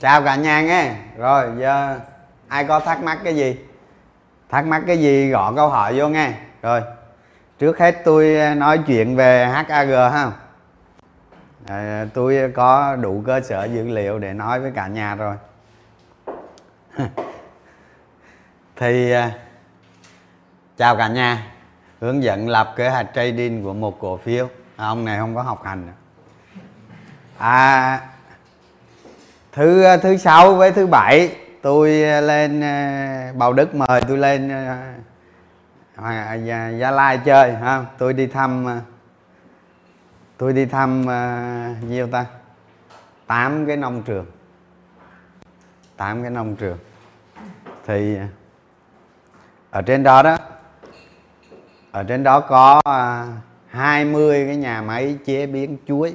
chào cả nhà nghe. Rồi giờ ai có thắc mắc cái gì? Thắc mắc cái gì gõ câu hỏi vô nghe. Rồi trước hết tôi nói chuyện về HAG ha. À, tôi có đủ cơ sở dữ liệu để nói với cả nhà rồi. Thì ờ, chào cả nhà. Hướng dẫn lập kế hoạch trading của một cổ phiếu. À, ông này không có học hành à thứ ờ, thứ sáu với thứ bảy tôi ờ, lên ờ, Bảo đức mời tôi lên à, gia lai chơi ha tôi đi thăm tôi đi thăm uh, nhiêu ta? Tám cái nông trường. Tám cái nông trường. Thì ở trên đó đó ở trên đó có uh, 20 cái nhà máy chế biến chuối.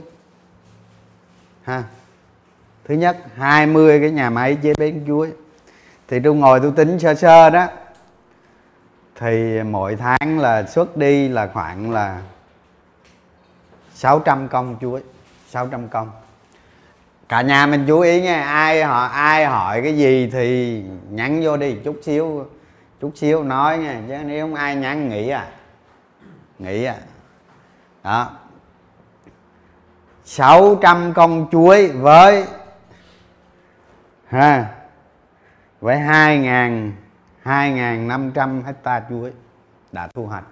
Ha? Thứ nhất 20 cái nhà máy chế biến chuối. Thì tôi ngồi tôi tính sơ sơ đó. Thì mỗi tháng là xuất đi là khoảng là 600 công chuối 600 công cả nhà mình chú ý nha, ai họ, ai hỏi cái gì thì nhắn vô đi, chút xíu chút xíu nói nha, chứ nếu không ai nhắn, nghĩ à nghĩ à. Đó. 600 con chuối với ha. Với 2.000 2.500 hecta chuối đã thu hoạch.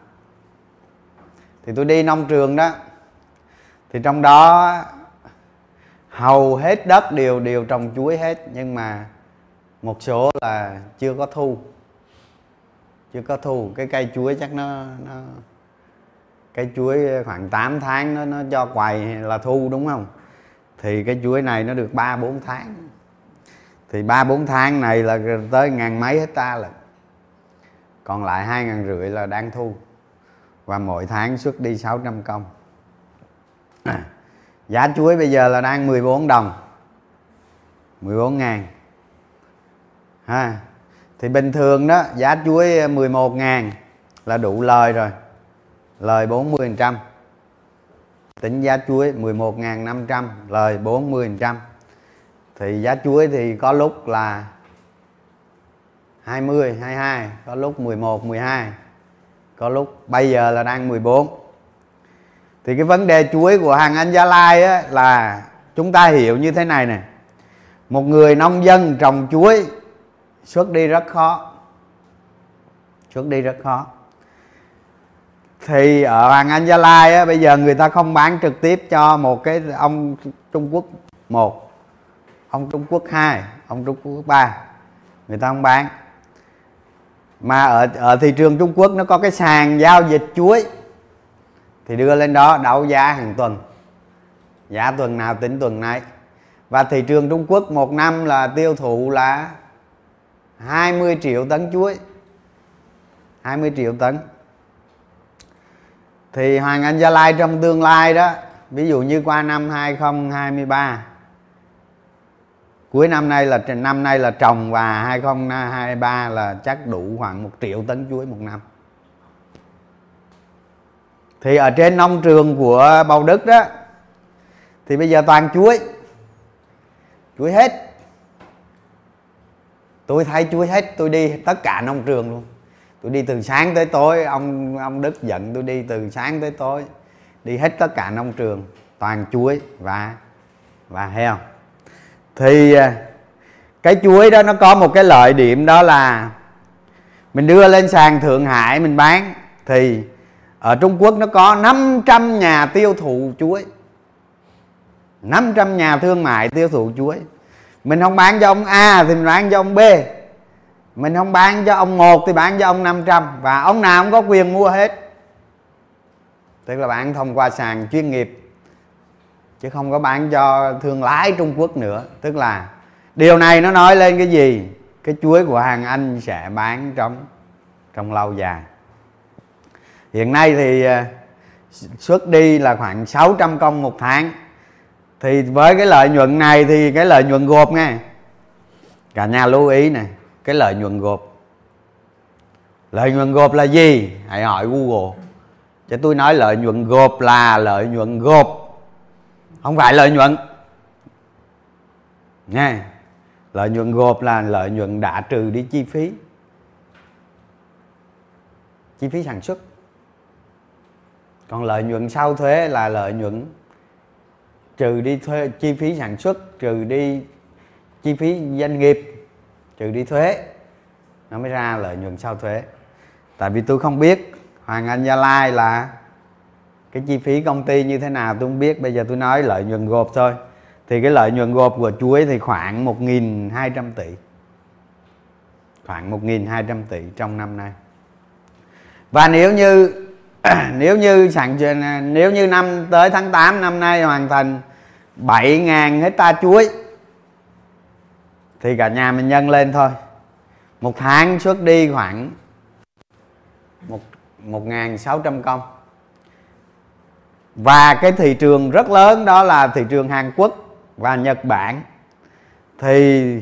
Thì tôi đi nông trường đó, thì trong đó hầu hết đất đều đều trồng chuối hết, nhưng mà một số là chưa có thu. Chưa có thu. Cái cây chuối chắc nó nó, cái chuối khoảng 8 tháng nó nó cho quầy là thu, đúng không? Thì cái chuối này nó được 3 4 tháng thì 3 4 tháng này là tới ngàn mấy hecta là còn lại hai ngàn rưỡi là đang thu. Và mỗi tháng xuất đi 600 công. À, giá chuối bây giờ là đang 14 đồng. 14 ngàn. Ha thì bình thường đó giá chuối 11 ngàn là đủ lời rồi. Lời 40 trăm. Tính giá chuối 11.500 lời 40 trăm thì giá chuối thì có lúc là 20, 22 có lúc 11, 12 có lúc bây giờ là đang 14 thì cái vấn đề chuối của hàng anh gia lai á, là chúng ta hiểu như thế này nè. Một người nông dân trồng chuối xuất đi rất khó. Xuất đi rất khó. Thì ở hàng anh gia lai á, bây giờ người ta không bán trực tiếp cho một cái ông trung quốc một ông trung quốc hai, ông trung quốc ba. Người ta không bán. Mà ở ở thị trường trung quốc nó có cái sàn giao dịch chuối. Thì đưa lên đó đấu giá hàng tuần. Giá tuần nào tính tuần này và thị trường Trung Quốc một năm là tiêu thụ là 20 triệu tấn chuối. 20 triệu tấn. Thì Hoàng Anh Gia Lai trong tương lai đó, ví dụ như qua năm 2023 cuối năm nay là năm nay là trồng và 2023 là chắc đủ khoảng một triệu tấn chuối một năm. Thì ở trên nông trường của bầu đức đó, thì bây giờ toàn chuối. Chuối hết. Tôi thấy chuối hết, tôi đi tất cả nông trường luôn. Tôi đi từ sáng tới tối, ông ông đức giận tôi đi từ sáng tới tối. Đi hết tất cả nông trường, toàn chuối và và heo thì à, cái chuối đó nó có một cái lợi điểm đó là mình đưa lên sàn thượng hải mình bán. Thì ở Trung Quốc nó có 500 nhà tiêu thụ chuối 500 nhà thương mại tiêu thụ chuối mình không bán cho ông A thì mình bán cho ông B. Mình không bán cho ông một thì bán cho ông 500 và ông nào cũng có quyền mua hết. Tức là bán thông qua sàn chuyên nghiệp chứ không có bán cho thương lái Trung Quốc nữa. Tức là điều này nó nói lên cái gì? Cái chuối của hàng Anh sẽ bán trong trong lâu dài. Hiện nay thì à, xuất đi là khoảng 600 công một tháng. Thì với cái lợi nhuận này thì cái lợi nhuận gộp nghe. Cả nhà lưu ý này, cái lợi nhuận gộp. Lợi nhuận gộp là gì? Hãy hỏi google. Cho tôi nói lợi nhuận gộp là lợi nhuận gộp không phải lợi nhuận. Nha lợi nhuận gộp là lợi nhuận đã trừ đi chi phí. Chi phí sản xuất. Còn lợi nhuận sau thuế là lợi nhuận trừ đi thuế, chi phí sản xuất, trừ đi chi phí doanh nghiệp, trừ đi thuế. Nó mới ra lợi nhuận sau thuế. Tại vì tôi không biết, hoàng anh gia lai là cái chi phí công ty như thế nào tôi không biết, bây giờ tôi nói lợi nhuận gộp thôi. Thì cái lợi nhuận gộp của chuối thì khoảng 1.200 tỷ. Khoảng 1.200 tỷ trong năm nay. Và nếu như nếu như sản nếu như năm tới tháng 8 năm nay hoàn thành 7.000 hecta chuối, thì cả nhà mình nhân lên thôi. Một tháng xuất đi khoảng một một ngàn sáu trăm công và cái thị trường rất lớn đó là thị trường Hàn Quốc và Nhật Bản. Thì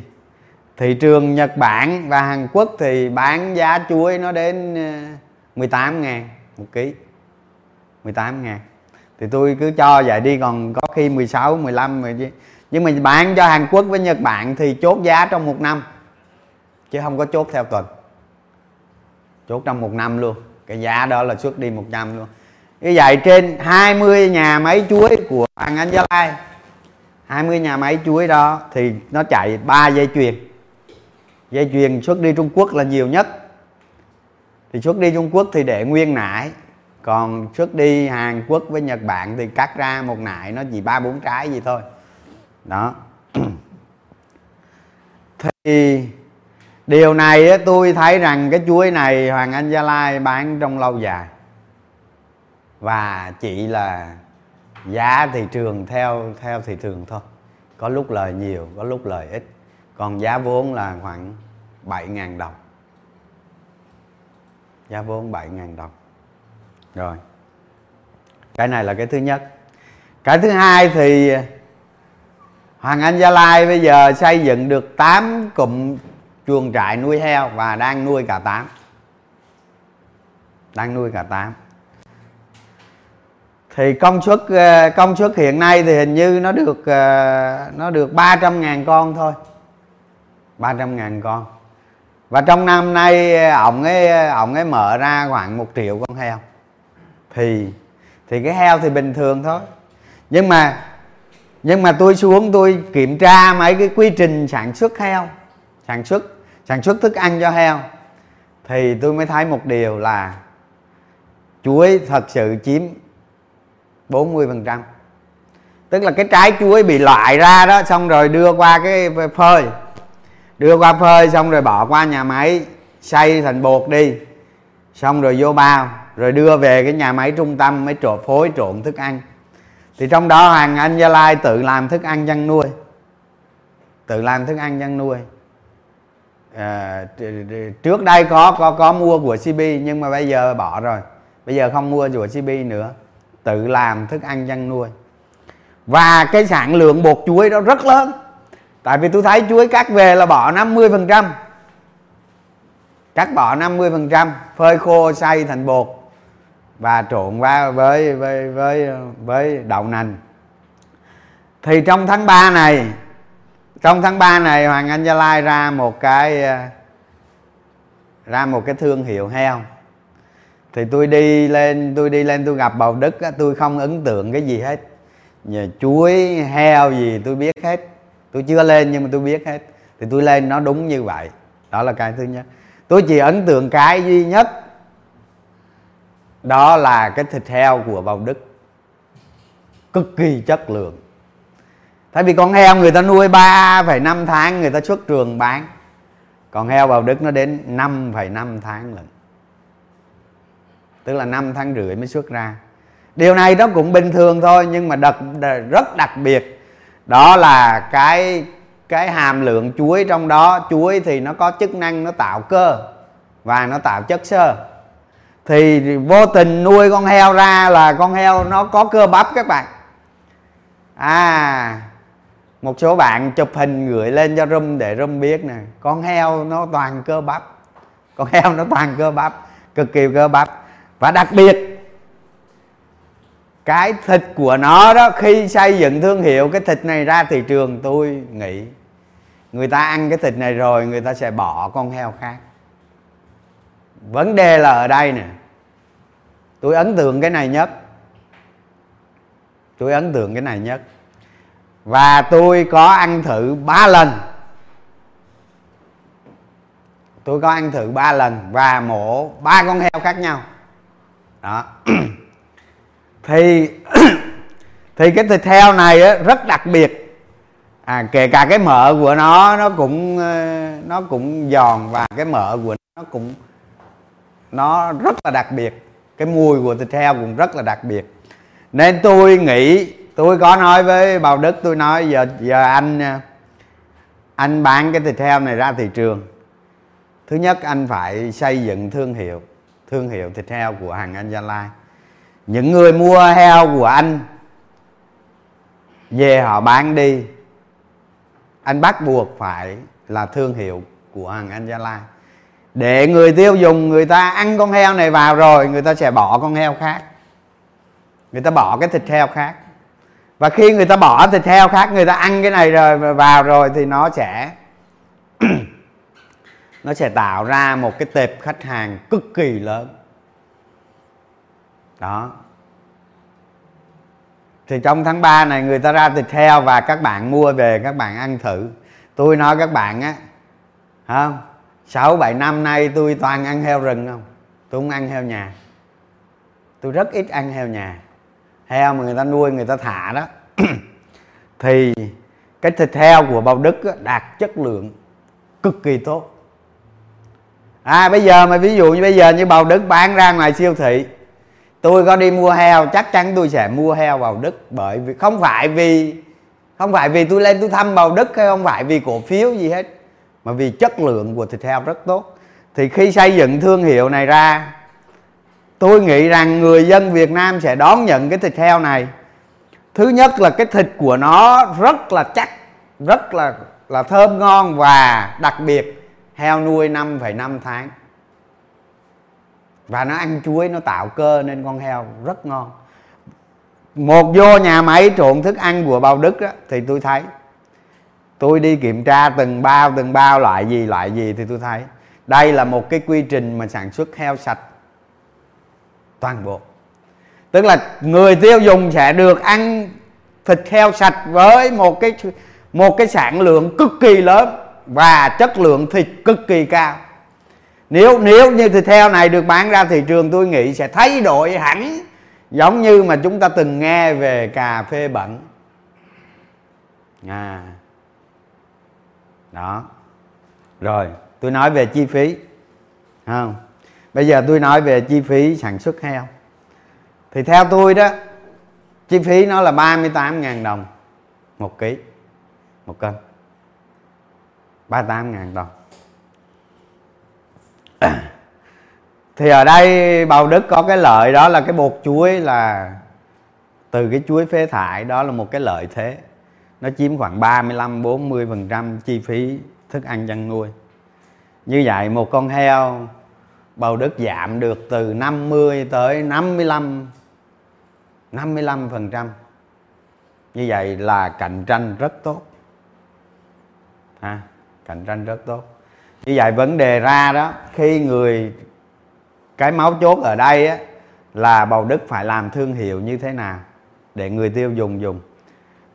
thị trường Nhật Bản và Hàn Quốc thì bán giá chuối nó đến ờ, 18 ngàn một ký. 18 ngàn. Thì tôi cứ cho vậy đi, còn có khi 16 15 rồi chứ. Nhưng mà bán cho Hàn Quốc với Nhật Bản thì chốt giá trong một năm. Chứ không có chốt theo tuần. Chốt trong một năm luôn. Cái giá đó là xuất đi 100 luôn như vậy trên 20 nhà máy chuối của Hoàng Anh Gia Lai. 20 nhà máy chuối đó thì nó chạy 3 dây chuyền. Dây chuyền xuất đi Trung Quốc là nhiều nhất. Thì xuất đi Trung Quốc thì để nguyên nải. Còn xuất đi Hàn Quốc với Nhật Bản thì cắt ra một nải, nó chỉ ba bốn trái gì thôi. Đó. Thì điều này tôi thấy rằng cái chuối này Hoàng Anh Gia Lai bán trong lâu dài và chỉ là giá thị trường theo theo thị trường thôi. Có lúc lời nhiều, có lúc lời ít. Còn giá vốn là khoảng 7.000 đồng. Giá vốn 7.000 đồng. Rồi. Cái này là cái thứ nhất. Cái thứ hai thì Hoàng Anh Gia Lai bây giờ xây dựng được 8 cụm chuồng trại nuôi heo và đang nuôi cả 8 đang nuôi cả 8 thì công suất ờ, công suất hiện nay thì hình như nó được ờ, nó được 300 ngàn con thôi. 300 ngàn con. Và trong năm nay ờ, ổng ấy ổng ấy mở ra khoảng một triệu con heo. Thì thì cái heo thì bình thường thôi. Nhưng mà nhưng mà tôi xuống tôi kiểm tra mấy cái quy trình sản xuất heo, sản xuất sản xuất thức ăn cho heo. Thì tôi mới thấy một điều là chuối thật sự chiếm 40% tức là cái trái chuối bị loại ra đó xong rồi đưa qua cái phơi. Đưa qua phơi xong rồi bỏ qua nhà máy xay thành bột đi. Xong rồi vô bao rồi đưa về cái nhà máy trung tâm mới trộn phối trộn thức ăn. Thì trong đó hoàng anh gia lai tự làm thức ăn chăn nuôi. Tự làm thức ăn chăn nuôi. À, trước đây có có có mua của CB nhưng mà bây giờ bỏ rồi. Bây giờ không mua của CB nữa tự làm thức ăn chăn nuôi. Và cái sản lượng bột chuối đó rất lớn. Tại vì tôi thấy chuối cắt về là bỏ 50%, cắt bỏ 50%, phơi khô xay thành bột và trộn vào với với với với đậu nành. Thì trong tháng 3 này trong tháng 3 này Hoàng Anh Gia Lai ra một cái ra một cái thương hiệu heo thì tôi đi lên tôi đi lên tôi gặp bầu đức tôi không ấn tượng cái gì hết. Nhà chuối heo gì tôi biết hết. Tôi chưa lên nhưng mà tôi biết hết. Thì tôi lên nó đúng như vậy. Đó là cái thứ nhất. Tôi chỉ ấn tượng cái duy nhất. Đó là cái thịt heo của bầu đức. Cực kỳ chất lượng. Tại vì con heo người ta nuôi 3,5 tháng người ta xuất trường bán. Còn heo bầu đức nó đến 5,5 tháng lần tức là 5 tháng rưỡi mới xuất ra. Điều này nó cũng bình thường thôi nhưng mà đặc, rất đặc biệt. Đó là cái cái hàm lượng chuối trong đó. Chuối thì nó có chức năng nó tạo cơ và nó tạo chất xơ. Thì vô tình nuôi con heo ra là con heo nó có cơ bắp các bạn. À một số bạn chụp hình gửi lên cho rum để rum biết nè. Con heo nó toàn cơ bắp. Con heo nó toàn cơ bắp cực kỳ cơ bắp và đặc biệt, cái thịt của nó đó, khi xây dựng thương hiệu, cái thịt này ra thị trường, tôi nghĩ người ta ăn cái thịt này rồi, người ta sẽ bỏ con heo khác. Vấn đề là ở đây nè, tôi ấn tượng cái này nhất. Tôi ấn tượng cái này nhất. Và tôi có ăn thử ba lần. Tôi có ăn thử ba lần và mổ ba con heo khác nhau đó. Thì thì cái thịt heo này á, rất đặc biệt. À kể cả cái mỡ của nó nó cũng ờ, nó cũng giòn và cái mỡ của nó cũng nó rất là đặc biệt. Cái mùi của thịt heo cũng rất là đặc biệt. Nên tôi nghĩ tôi có nói với bảo đức tôi nói giờ giờ anh ờ, anh bán cái thịt heo này ra thị trường. Thứ nhất anh phải xây dựng thương hiệu thương hiệu thịt heo của hàng anh gia lai. Những người mua heo của anh về họ bán đi, anh bắt buộc phải là thương hiệu của hàng anh gia lai. Để người tiêu dùng, người ta ăn con heo này vào rồi, người ta sẽ bỏ con heo khác. Người ta bỏ cái thịt heo khác. Và khi người ta bỏ thịt heo khác, người ta ăn cái này rồi, vào rồi thì nó sẽ nó sẽ tạo ra một cái tệp khách hàng cực kỳ lớn. Đó. Thì trong tháng 3 này người ta ra thịt heo và các bạn mua về các bạn ăn thử. Tôi nói các bạn á không? Sáu bảy năm nay tôi toàn ăn heo rừng không? Tôi không ăn heo nhà. Tôi rất ít ăn heo nhà. Heo mà người ta nuôi người ta thả đó. Thì cái thịt heo của Bảo Đức á, đạt chất lượng cực kỳ tốt à bây giờ mà ví dụ như bây giờ như bầu Đức bán ra ngoài siêu thị, tôi có đi mua heo, chắc chắn tôi sẽ mua heo bầu đức bởi vì, không phải vì, không phải vì tôi lên tôi thăm bầu đức hay không phải vì cổ phiếu gì hết, mà vì chất lượng của thịt heo rất tốt. Thì khi xây dựng thương hiệu này ra, tôi nghĩ rằng người dân việt nam sẽ đón nhận cái thịt heo này. Thứ nhất là cái thịt của nó rất là chắc, rất là là thơm ngon và đặc biệt heo nuôi 5,5 tháng. Và nó ăn chuối nó tạo cơ nên con heo rất ngon. Một vô nhà máy trộn thức ăn của bao đức á, thì tôi thấy. Tôi đi kiểm tra từng bao từng bao loại gì loại gì thì tôi thấy. Đây là một cái quy trình mà sản xuất heo sạch toàn bộ. Tức là người tiêu dùng sẽ được ăn thịt heo sạch với một cái một cái sản lượng cực kỳ lớn và chất lượng thịt cực kỳ cao. Nếu nếu như thịt heo này được bán ra thị trường, tôi nghĩ sẽ thay đổi hẳn giống như mà chúng ta từng nghe về cà phê bẩn. À. Đó. Rồi, tôi nói về chi phí. Không? Bây giờ tôi nói về chi phí sản xuất heo. Thì theo tôi đó, chi phí nó là 38.000 đồng một ký, một cân. 38 ngàn đồng thì ở đây bào đức có cái lợi đó là cái bột chuối là từ cái chuối phế thải, đó là một cái lợi thế. Nó chiếm khoảng 35 40 phần trăm chi phí thức ăn chăn nuôi. Như vậy một con heo, bào đức giảm được từ 50 tới 55 55 phần trăm. Như vậy là cạnh tranh rất tốt. Ha? Cạnh tranh rất tốt. Như vậy vấn đề ra đó khi người cái máu chốt ở đây á, là bầu đức phải làm thương hiệu như thế nào để người tiêu dùng dùng.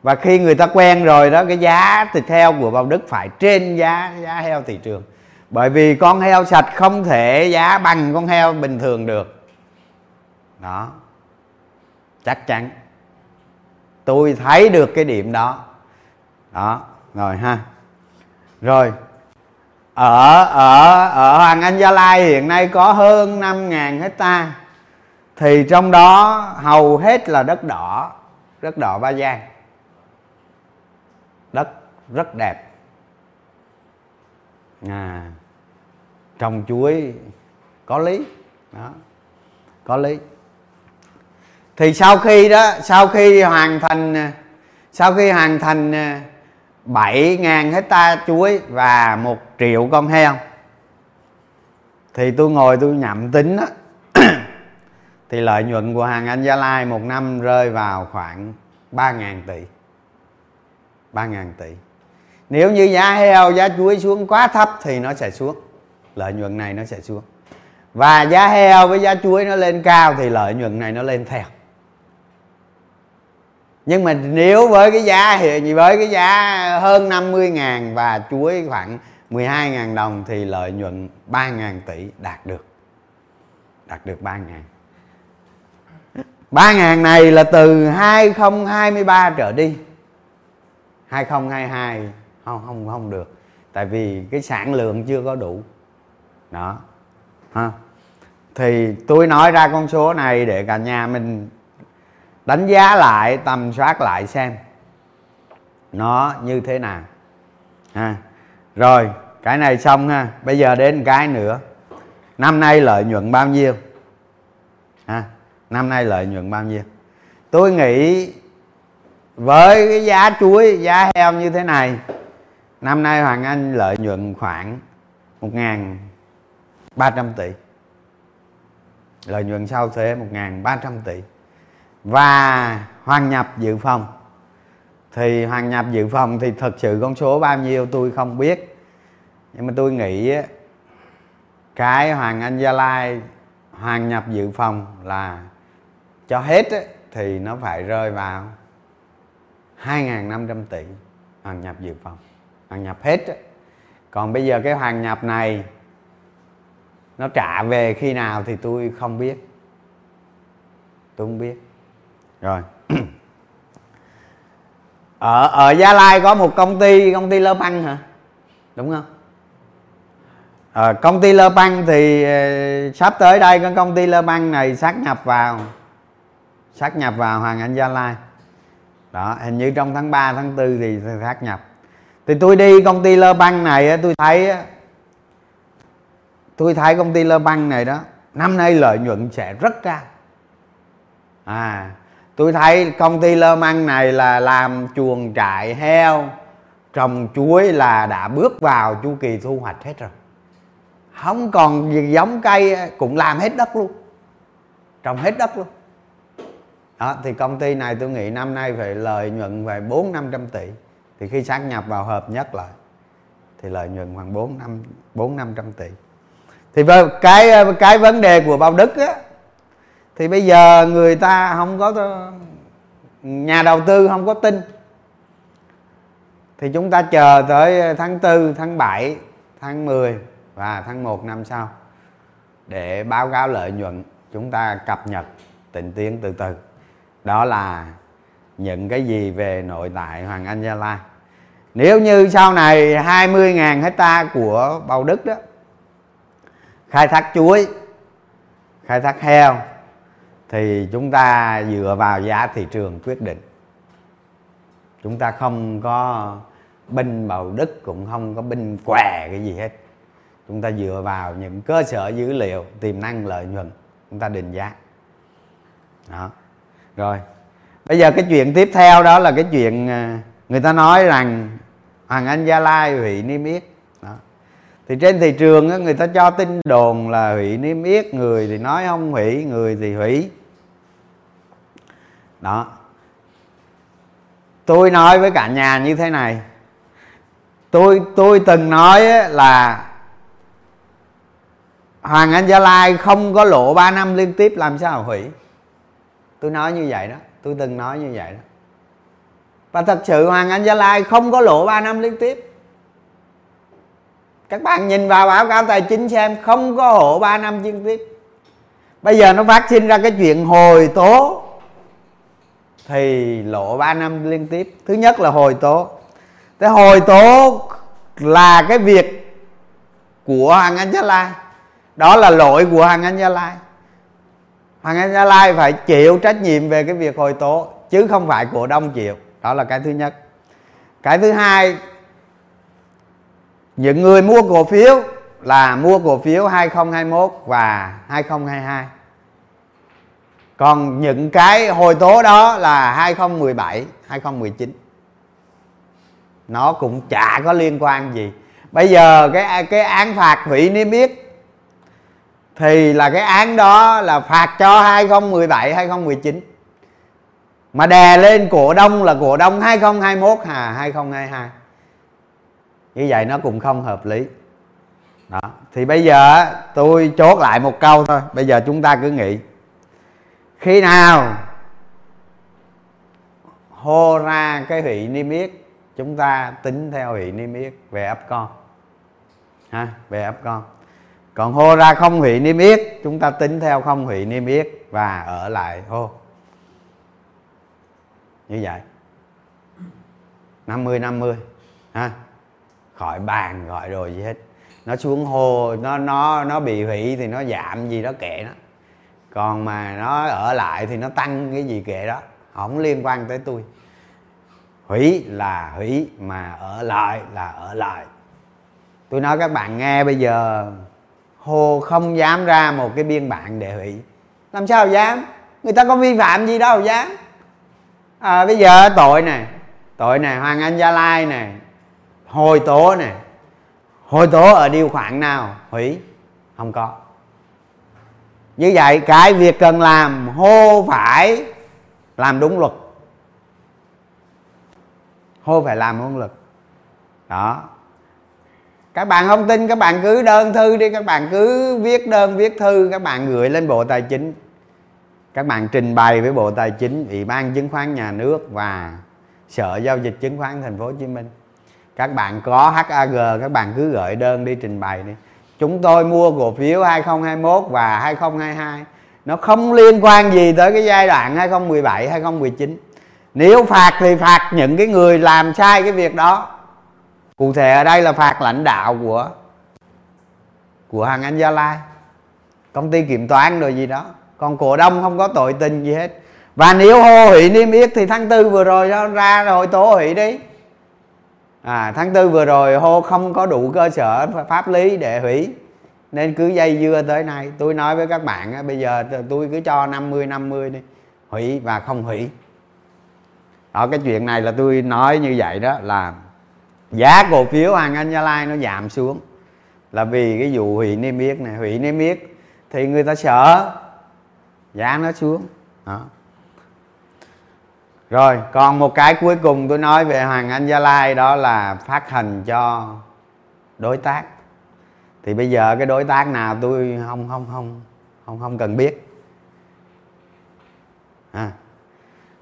Và khi người ta quen rồi đó cái giá thịt heo của bầu đức phải trên giá giá heo thị trường. Bởi vì con heo sạch không thể giá bằng con heo bình thường được. Đó. Chắc chắn. Tôi thấy được cái điểm đó. Đó rồi ha rồi. Ở ở ở Hoàng Anh Gia Lai hiện nay có hơn 5.000 hecta. Thì trong đó hầu hết là đất đỏ đất đỏ Ba Giang đất rất đẹp. À, trồng chuối có lý. Đó có lý. Thì sau khi đó sau khi hoàn thành à, sau khi hoàn thành à, 7.000 hecta chuối và một triệu con heo. Thì tôi ngồi tôi nhậm tính á, thì lợi nhuận của hàng Anh Gia Lai một năm rơi vào khoảng 3.000 tỷ 3.000 tỷ. Nếu như giá heo, giá chuối xuống quá thấp thì nó sẽ xuống, lợi nhuận này nó sẽ xuống. Và giá heo với giá chuối nó lên cao thì lợi nhuận này nó lên theo nhưng mà nếu với cái giá hiện với cái giá hơn 50 ngàn và chuối khoảng 12 ngàn đồng thì lợi nhuận 3 ngàn tỷ đạt được. Đạt được 3 ngàn. 3 ngàn này là từ 2023 trở đi. 2022 không không không được. Tại vì cái sản lượng chưa có đủ. Đó. Ha. Thì tôi nói ra con số này để cả nhà mình đánh giá lại, tầm soát lại xem nó như thế nào, ha. Rồi, cái này xong ha. Bây giờ đến cái nữa. Năm nay lợi nhuận bao nhiêu? Ha, năm nay lợi nhuận bao nhiêu? Tôi nghĩ với cái giá chuối, giá heo như thế này, năm nay hoàng anh lợi nhuận khoảng một ngàn ba trăm tỷ. Lợi nhuận sau thuế một ngàn ba trăm tỷ và hoàn nhập dự phòng. Thì hoàn nhập dự phòng thì thật sự con số bao nhiêu tôi không biết. Nhưng mà tôi nghĩ cái hoàng anh gia lai hoàn nhập dự phòng là cho hết thì nó phải rơi vào 2.500 tỷ hoàn nhập dự phòng. Hoàn nhập hết còn bây giờ cái hoàn nhập này, nó trả về khi nào thì tôi không biết. Tôi không biết rồi. Ở ở gia lai có một công ty công ty lơ băng hả? Đúng không? À, công ty lơ băng thì ờ, sắp tới đây cái công ty lơ băng này sát nhập vào sát nhập vào hoàng anh gia lai. Đó hình như trong tháng 3, tháng 4 thì sát nhập. Thì tôi đi công ty lơ băng này tôi thấy tôi thấy công ty lơ băng này đó năm nay lợi nhuận sẽ rất cao. À tôi thấy công ty lơ măng này là làm chuồng trại heo. Trồng chuối là đã bước vào chu kỳ thu hoạch hết rồi. Không còn gì giống cây, cũng làm hết đất luôn. Trồng hết đất luôn. Đó, thì công ty này tôi nghĩ năm nay phải lợi nhuận về bốn năm trăm tỷ. Thì khi sát nhập vào hợp nhất lại, thì lợi nhuận khoảng bốn năm bốn năm trăm tỷ. Thì vâng, cái cái vấn đề của bao đức á thì bây giờ người ta không có nhà đầu tư không có tin. Thì chúng ta chờ tới tháng 4, tháng 7, tháng 10 và tháng 1 năm sau để báo cáo lợi nhuận chúng ta cập nhật tình tiến từ từ. Đó là những cái gì về nội tại Hoàng Anh Gia Lai. Nếu như sau này 20.000 hecta của Bầu Đức đó khai thác chuối khai thác heo thì chúng ta dựa vào giá thị trường quyết định. Chúng ta không có binh bầu đức, cũng không có binh què cái gì hết. Chúng ta dựa vào những cơ sở dữ liệu, tiềm năng, lợi nhuận, chúng ta định giá. Đó. Rồi. Bây giờ cái chuyện tiếp theo đó là cái chuyện à, người ta nói rằng hoàng anh gia lai, hủy niêm yết thì trên thị trường người ta cho tin đồn là hủy niêm yết, người thì nói không hủy, người thì hủy. Đó. Tôi nói với cả nhà như thế này. Tôi tôi từng nói là hoàng anh gia lai không có lộ 3 năm liên tiếp, làm sao hủy? Tôi nói như vậy đó. Tôi từng nói như vậy đó. Và thật sự hoàng anh gia lai không có lộ 3 năm liên tiếp các bạn nhìn vào báo cáo tài chính xem, không có hộ 3 năm liên tiếp. Bây giờ nó phát sinh ra cái chuyện hồi tố. Thì lộ 3 năm liên tiếp. Thứ nhất là hồi tố. Cái hồi tố là cái việc của hàng anh gia lai. Đó là lỗi của hàng anh gia lai. Hàng anh gia lai phải chịu trách nhiệm về cái việc hồi tố, chứ không phải cổ đông chịu. Đó là cái thứ nhất. Cái thứ hai những người mua cổ phiếu là mua cổ phiếu 2021 và 2022 còn những cái hồi tố đó là 2017 2019 nó cũng chả có liên quan gì. Bây giờ cái cái án phạt hủy niêm yết thì là cái án đó là phạt cho 2017 2019 mà đè lên cổ đông là cổ đông 2021 hà 2022 như vậy nó cũng không hợp lý. Đó. Thì bây giờ tôi chốt lại một câu thôi. Bây giờ chúng ta cứ nghĩ. Khi nào hô ra cái hủy niêm yết chúng ta tính theo hủy niêm yết về ấp con? Ha, về ấp con. Còn hô ra không hủy niêm yết chúng ta tính theo không hủy niêm yết và ở lại hô. Như vậy. 50 50 ha khỏi bàn gọi rồi gì hết. Nó xuống hồ nó nó nó bị hủy thì nó giảm gì đó kệ nó. Còn mà nó ở lại thì nó tăng cái gì kệ đó. Không liên quan tới tôi. Hủy là hủy mà ở lại là ở lại. Tôi nói các bạn nghe bây giờ hồ không dám ra một cái biên bản để hủy. Làm sao dám? Người ta có vi phạm gì đâu dám. À, bây giờ tội này tội này hoàng anh gia lai này hồi tố này hồi tố ở điều khoản nào? Hủy? Không có. Như vậy, cái việc cần làm hô phải làm đúng luật. Hô phải làm đúng luật. Đó. Các bạn không tin, các bạn cứ đơn thư đi, các bạn cứ viết đơn, viết thư, các bạn gửi lên bộ tài chính. Các bạn trình bày với bộ tài chính, ủy ban chứng khoán nhà nước và sở giao dịch chứng khoán thành phố hồ chí minh các bạn có HAG các bạn cứ gửi đơn đi trình bày đi. Chúng tôi mua cổ phiếu 2021 và 2022 nó không liên quan gì tới cái giai đoạn 2017 2019 nếu phạt thì phạt những cái người làm sai cái việc đó. Cụ thể ở đây là phạt lãnh đạo của của hàng anh gia lai, công ty kiểm toán rồi gì đó. Còn cổ đông không có tội tình gì hết. Và nếu hô hủy niêm yết thì tháng tư vừa rồi nó ra rồi tố hủy đi à, tháng tư vừa rồi hô không có đủ cơ sở pháp lý để hủy nên cứ dây dưa tới nay. Tôi nói với các bạn bây giờ tôi cứ cho 50 50 đi hủy và không hủy. Ở cái chuyện này là tôi nói như vậy đó là giá cổ phiếu hàng anh gia lai nó giảm xuống. Là vì cái vụ hủy niêm yết này. Hủy niêm yết thì người ta sợ giá nó xuống. Đó rồi còn một cái cuối cùng tôi nói về hoàng anh gia lai đó là phát hành cho đối tác. Thì bây giờ cái đối tác nào tôi không không không không không cần biết. À,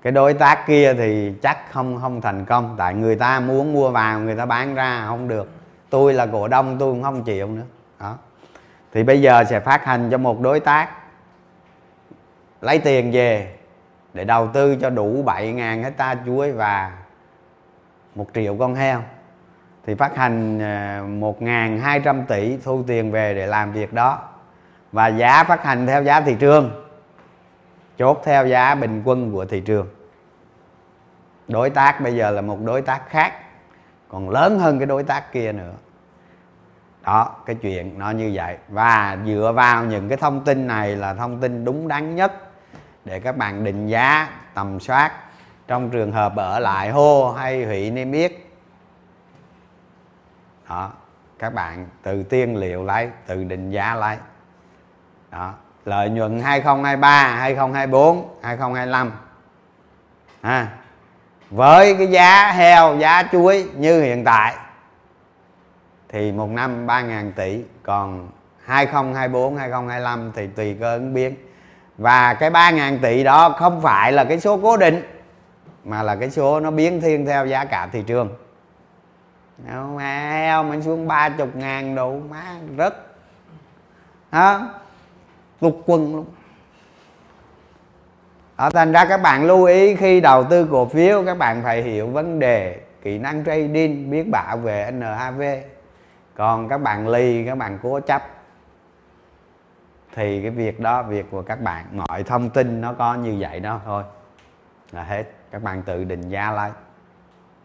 cái đối tác kia thì chắc không không thành công tại người ta muốn mua vào người ta bán ra không được. Tôi là cổ đông tôi cũng không chịu nữa. Đó. Thì bây giờ sẽ phát hành cho một đối tác lấy tiền về để đầu tư cho đủ 7.000 hecta chuối và một triệu con heo. Thì phát hành ờ, 1.200 tỷ thu tiền về để làm việc đó. Và giá phát hành theo giá thị trường, chốt theo giá bình quân của thị trường. Đối tác bây giờ là một đối tác khác, còn lớn hơn cái đối tác kia nữa. Đó, cái chuyện nó như vậy. Và dựa vào những cái thông tin này là thông tin đúng đắn nhất để các bạn định giá, tầm soát trong trường hợp ở lại hô hay hủy niêm yết. Đó, các bạn từ tiên liệu lấy từ định giá lấy. Đó, lợi nhuận 2023 2024 2025 ha, với cái giá heo, giá chuối như hiện tại thì một năm 3.000 tỷ, còn 2024 2025 thì tùy cơ ứng biến và cái 3.000 tỷ đó không phải là cái số cố định, mà là cái số nó biến thiên theo giá cả thị trường. Heo mình xuống ba chục ngàn đủ má rất hả? Lục quần luôn. Ở thành ra các bạn lưu ý khi đầu tư cổ phiếu, các bạn phải hiểu vấn đề kỹ năng trading, biết bảo vệ NAV còn các bạn lì, các bạn cố chấp thì cái việc đó, việc của các bạn, mọi thông tin nó có như vậy đó thôi. Là hết. Các bạn tự định giá lại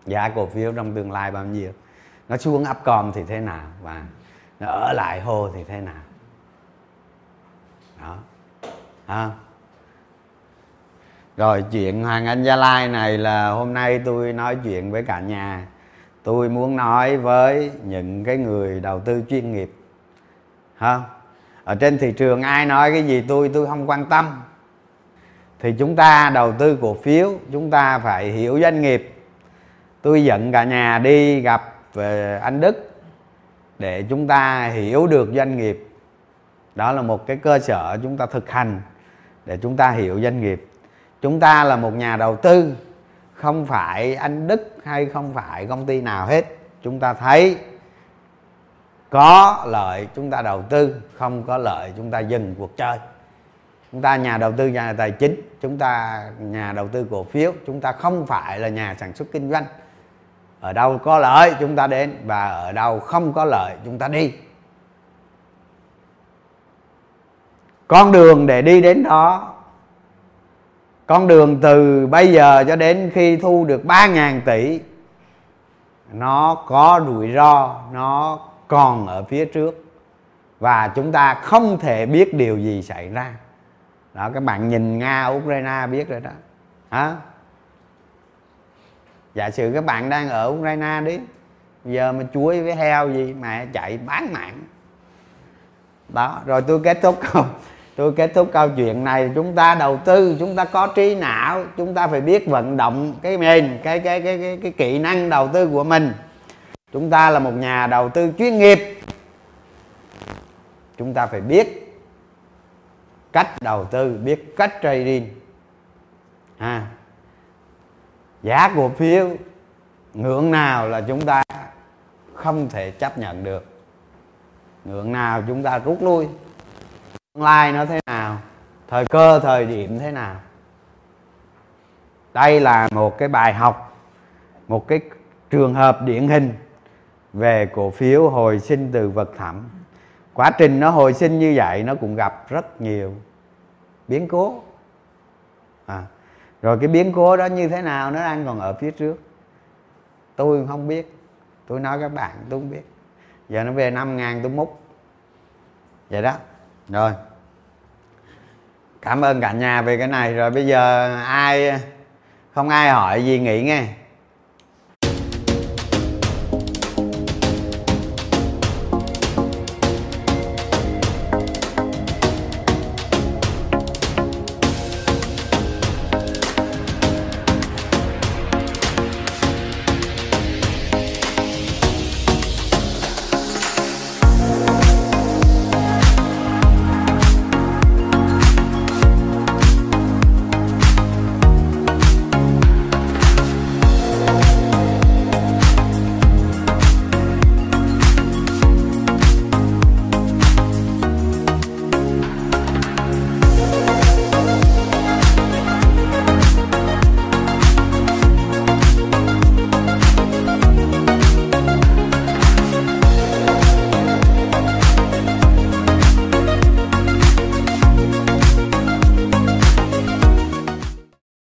giá cổ phiếu trong tương lai bao nhiêu. Nó xuống ấp com thì thế nào và nó ở lại hô thì thế nào. Đó. À. rồi chuyện hoàng anh gia lai này là hôm nay tôi nói chuyện với cả nhà. Tôi muốn nói với những cái người đầu tư chuyên nghiệp. Ha ở trên thị trường ai nói cái gì tôi tôi không quan tâm. Thì chúng ta đầu tư cổ phiếu, chúng ta phải hiểu doanh nghiệp. Tôi dẫn cả nhà đi gặp về anh đức để chúng ta hiểu được doanh nghiệp. Đó là một cái cơ sở chúng ta thực hành để chúng ta hiểu doanh nghiệp. Chúng ta là một nhà đầu tư, không phải anh đức hay không phải công ty nào hết. Chúng ta thấy có lợi chúng ta đầu tư, không có lợi chúng ta dừng cuộc chơi. Chúng ta nhà đầu tư, nhà tài chính, chúng ta nhà đầu tư cổ phiếu, chúng ta không phải là nhà sản xuất kinh doanh. Ở đâu có lợi chúng ta đến và ở đâu không có lợi chúng ta đi. Con đường để đi đến đó, con đường từ bây giờ cho đến khi thu được 3.000 tỷ, nó có rủi ro, nó còn ở phía trước. Và chúng ta không thể biết điều gì xảy ra. Đó các bạn nhìn nga ukraine biết rồi đó. Hả? Giả sử các bạn đang ở ukraine đi giờ mà chuối với heo gì mà chạy bán mạng. Đó rồi tôi kết thúc câu tôi kết thúc câu chuyện này. Chúng ta đầu tư chúng ta có trí não chúng ta phải biết vận động cái nền cái cái cái cái, cái kỹ năng đầu tư của mình chúng ta là một nhà đầu tư chuyên nghiệp. Chúng ta phải biết cách đầu tư biết cách trading. À, giá cổ phiếu ngưỡng nào là chúng ta không thể chấp nhận được. Ngưỡng nào chúng ta rút lui. Tương lai nó thế nào? Thời cơ thời điểm thế nào? Đây là một cái bài học một cái trường hợp điển hình về cổ phiếu hồi sinh từ vật thẩm. Quá trình nó hồi sinh như vậy nó cũng gặp rất nhiều biến cố. À, rồi cái biến cố đó như thế nào nó đang còn ở phía trước? Tôi không biết. Tôi nói các bạn tôi không biết. Giờ nó về năm ngàn tôi múc. Vậy đó. Rồi. Cảm ơn cả nhà về cái này. Rồi bây giờ ai không ai hỏi gì nghỉ nghe.